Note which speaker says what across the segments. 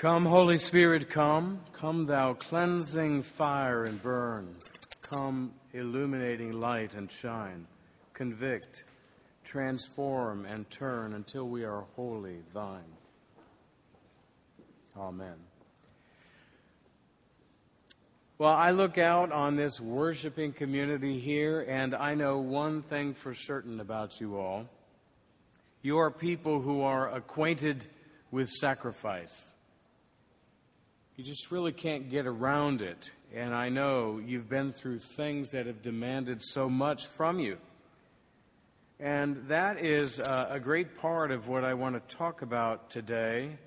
Speaker 1: Come, Holy Spirit, come. Come, thou cleansing fire and burn. Come, illuminating light and shine. Convict, transform, and turn until we are wholly thine. Amen. Well, I look out on this worshiping community here, and I know one thing for certain about you all. You are people who are acquainted with sacrifice. You just really can't get around it. And I know you've been through things that have demanded so much from you. And that is uh, a great part of what I want to talk about today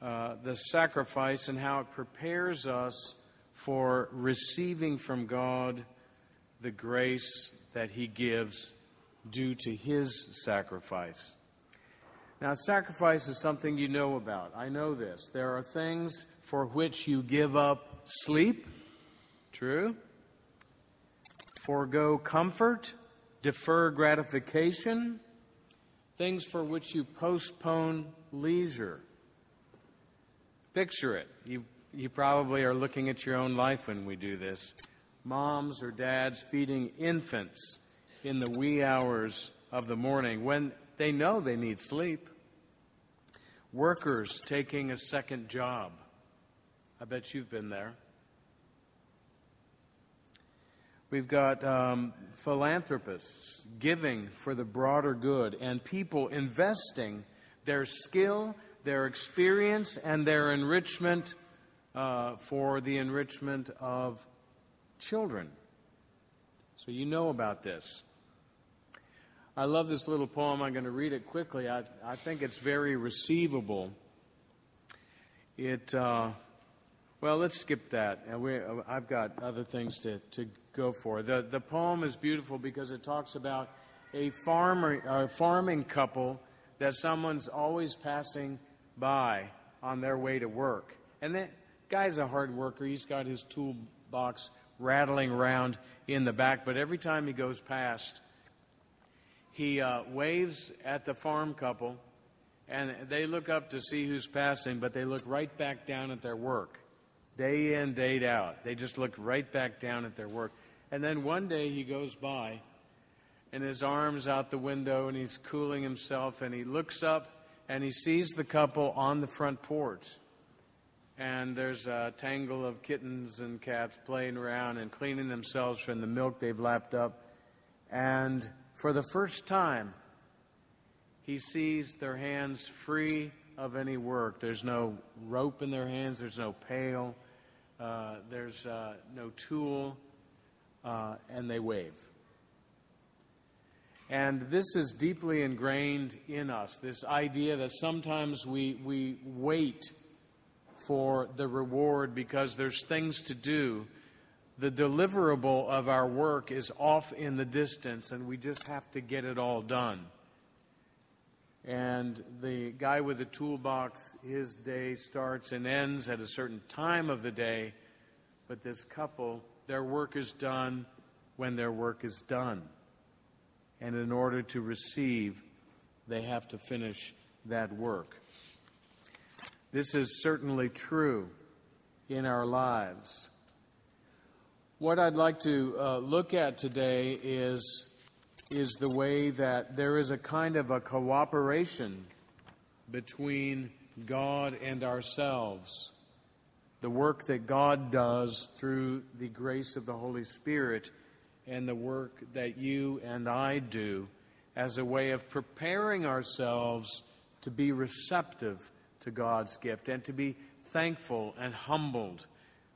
Speaker 1: uh, the sacrifice and how it prepares us for receiving from God the grace that He gives due to His sacrifice. Now, sacrifice is something you know about. I know this. There are things for which you give up sleep. True. Forego comfort, defer gratification, things for which you postpone leisure. Picture it. You, you probably are looking at your own life when we do this. Moms or dads feeding infants in the wee hours of the morning when they know they need sleep. Workers taking a second job I bet you've been there. We've got um, philanthropists giving for the broader good and people investing their skill, their experience, and their enrichment uh, for the enrichment of children. So you know about this. I love this little poem. I'm going to read it quickly. I, I think it's very receivable. It. Uh, well, let's skip that. We, I've got other things to, to go for. The, the poem is beautiful because it talks about a farmer, a farming couple that someone's always passing by on their way to work. And that guy's a hard worker. He's got his toolbox rattling around in the back, but every time he goes past, he uh, waves at the farm couple, and they look up to see who's passing, but they look right back down at their work day in, day out. They just look right back down at their work. And then one day he goes by and his arms out the window and he's cooling himself and he looks up and he sees the couple on the front porch. And there's a tangle of kittens and cats playing around and cleaning themselves from the milk they've lapped up. And for the first time, he sees their hands free of any work. There's no rope in their hands, there's no pail, there's uh, no tool, uh, and they wave. And this is deeply ingrained in us this idea that sometimes we, we wait for the reward because there's things to do. The deliverable of our work is off in the distance, and we just have to get it all done. And the guy with the toolbox, his day starts and ends at a certain time of the day. But this couple, their work is done when their work is done. And in order to receive, they have to finish that work. This is certainly true in our lives. What I'd like to uh, look at today is is the way that there is a kind of a cooperation between God and ourselves. The work that God does through the grace of the Holy Spirit and the work that you and I do as a way of preparing ourselves to be receptive to God's gift and to be thankful and humbled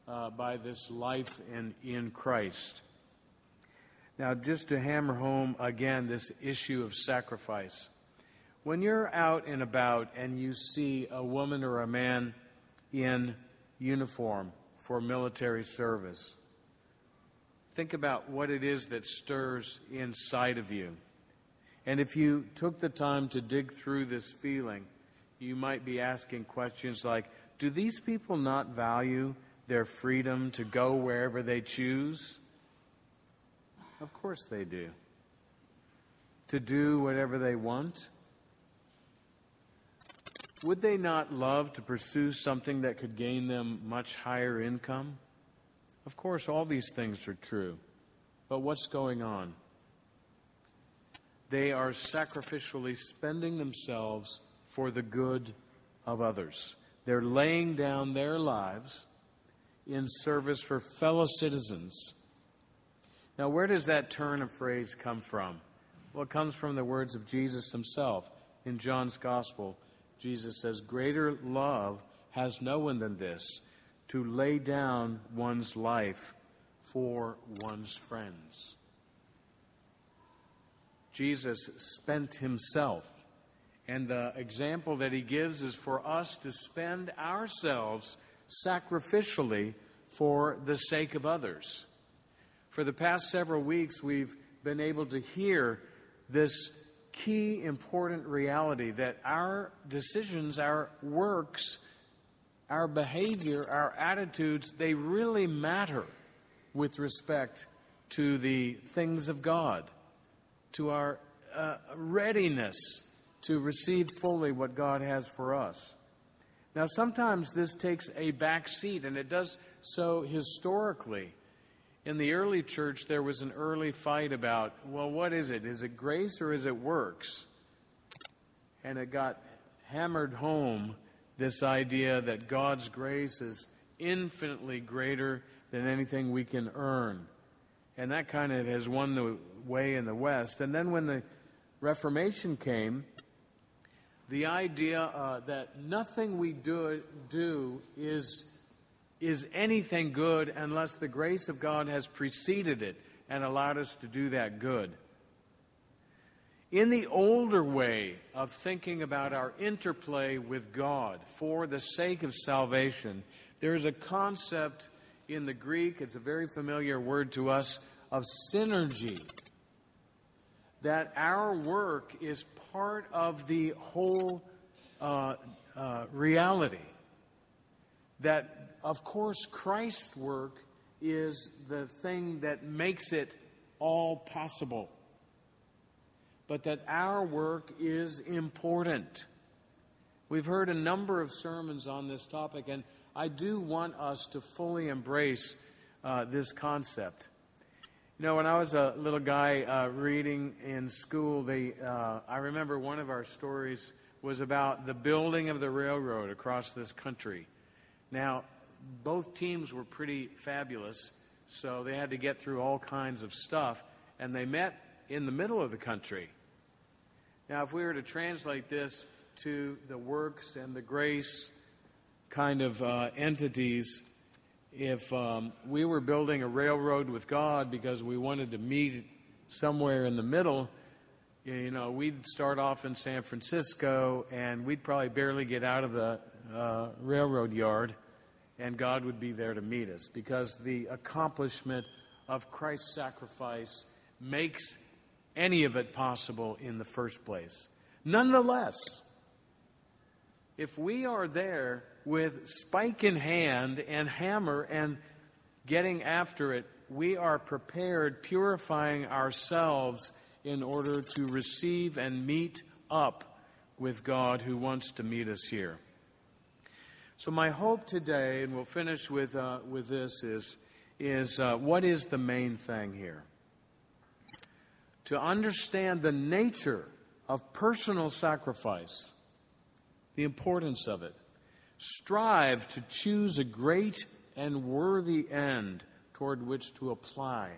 Speaker 1: uh, by this life in, in Christ. Now, just to hammer home again this issue of sacrifice. When you're out and about and you see a woman or a man in uniform for military service, think about what it is that stirs inside of you. And if you took the time to dig through this feeling, you might be asking questions like Do these people not value their freedom to go wherever they choose? Of course they do. To do whatever they want? would they not love to pursue something that could gain them much higher income? Of course, all these things are true. But what's going on? They are sacrificially spending themselves for the good of others. They're laying down their lives in service for fellow citizens. Now, where does that turn of phrase come from? Well, it comes from the words of Jesus himself. In John's Gospel, Jesus says, Greater love has no one than this, to lay down one's life for one's friends. Jesus spent himself. And the example that he gives is for us to spend ourselves sacrificially for the sake of others. For the past several weeks, we've been able to hear this key important reality that our decisions, our works, our behavior, our attitudes, they really matter with respect to the things of God, to our uh, readiness to receive fully what God has for us. Now, sometimes this takes a back seat, and it does so historically. In the early church, there was an early fight about, well, what is it? Is it grace or is it works? And it got hammered home this idea that God's grace is infinitely greater than anything we can earn. And that kind of has won the way in the West. And then when the Reformation came, the idea uh, that nothing we do, do is, is anything good unless the grace of God has preceded it and allowed us to do that good. In the older way of thinking about our interplay with God for the sake of salvation, there is a concept in the Greek, it's a very familiar word to us, of synergy. That our work is part of the whole uh, uh, reality. That, of course, Christ's work is the thing that makes it all possible. But that our work is important. We've heard a number of sermons on this topic, and I do want us to fully embrace uh, this concept. You know, when I was a little guy uh, reading in school, they, uh, I remember one of our stories was about the building of the railroad across this country. Now, both teams were pretty fabulous, so they had to get through all kinds of stuff, and they met in the middle of the country. Now, if we were to translate this to the works and the grace kind of uh, entities, if um, we were building a railroad with God because we wanted to meet somewhere in the middle, you know, we'd start off in San Francisco and we'd probably barely get out of the uh, railroad yard, and God would be there to meet us because the accomplishment of Christ's sacrifice makes any of it possible in the first place. Nonetheless, if we are there with spike in hand and hammer and getting after it, we are prepared, purifying ourselves in order to receive and meet up with God who wants to meet us here. So, my hope today, and we'll finish with, uh, with this, is, is uh, what is the main thing here? To understand the nature of personal sacrifice, the importance of it strive to choose a great and worthy end toward which to apply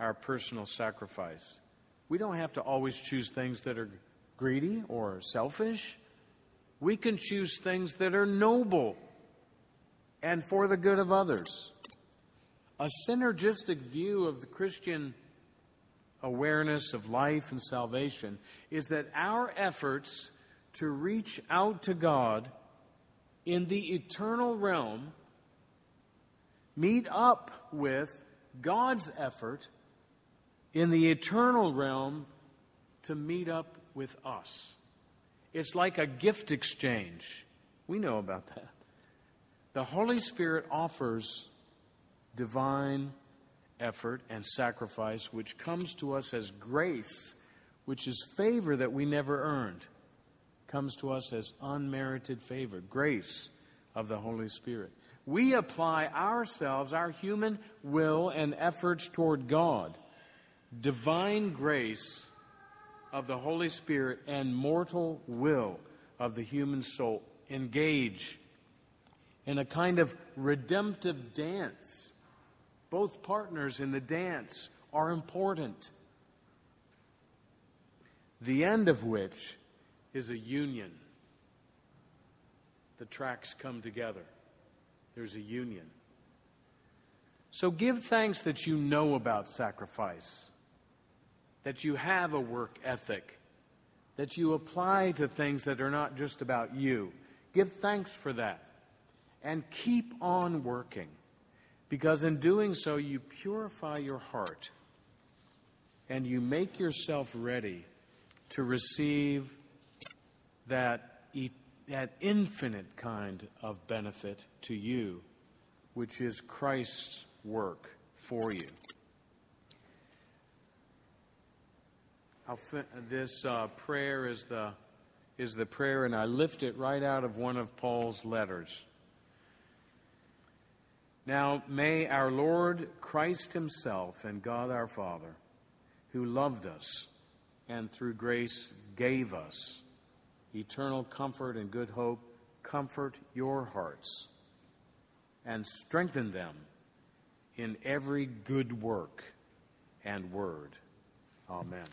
Speaker 1: our personal sacrifice. We don't have to always choose things that are greedy or selfish. We can choose things that are noble and for the good of others. A synergistic view of the Christian awareness of life and salvation is that our efforts to reach out to God in the eternal realm meet up with God's effort in the eternal realm to meet up with us. It's like a gift exchange. We know about that. The Holy Spirit offers divine effort and sacrifice, which comes to us as grace, which is favor that we never earned comes to us as unmerited favor, grace of the Holy Spirit. We apply ourselves, our human will and efforts toward God. Divine grace of the Holy Spirit and mortal will of the human soul engage in a kind of redemptive dance. Both partners in the dance are important, the end of which is a union. The tracks come together, there's a union. So give thanks that you know about sacrifice, that you have a work ethic, that you apply to things that are not just about you. Give thanks for that. And keep on working, because in doing so, you purify your heart and you make yourself ready to receive that, that infinite kind of benefit to you, which is Christ's work for you. This uh, prayer is the, is the prayer, and I lift it right out of one of Paul's letters. Now, may our Lord Christ Himself and God our Father, who loved us and through grace gave us eternal comfort and good hope, comfort your hearts and strengthen them in every good work and word. Amen.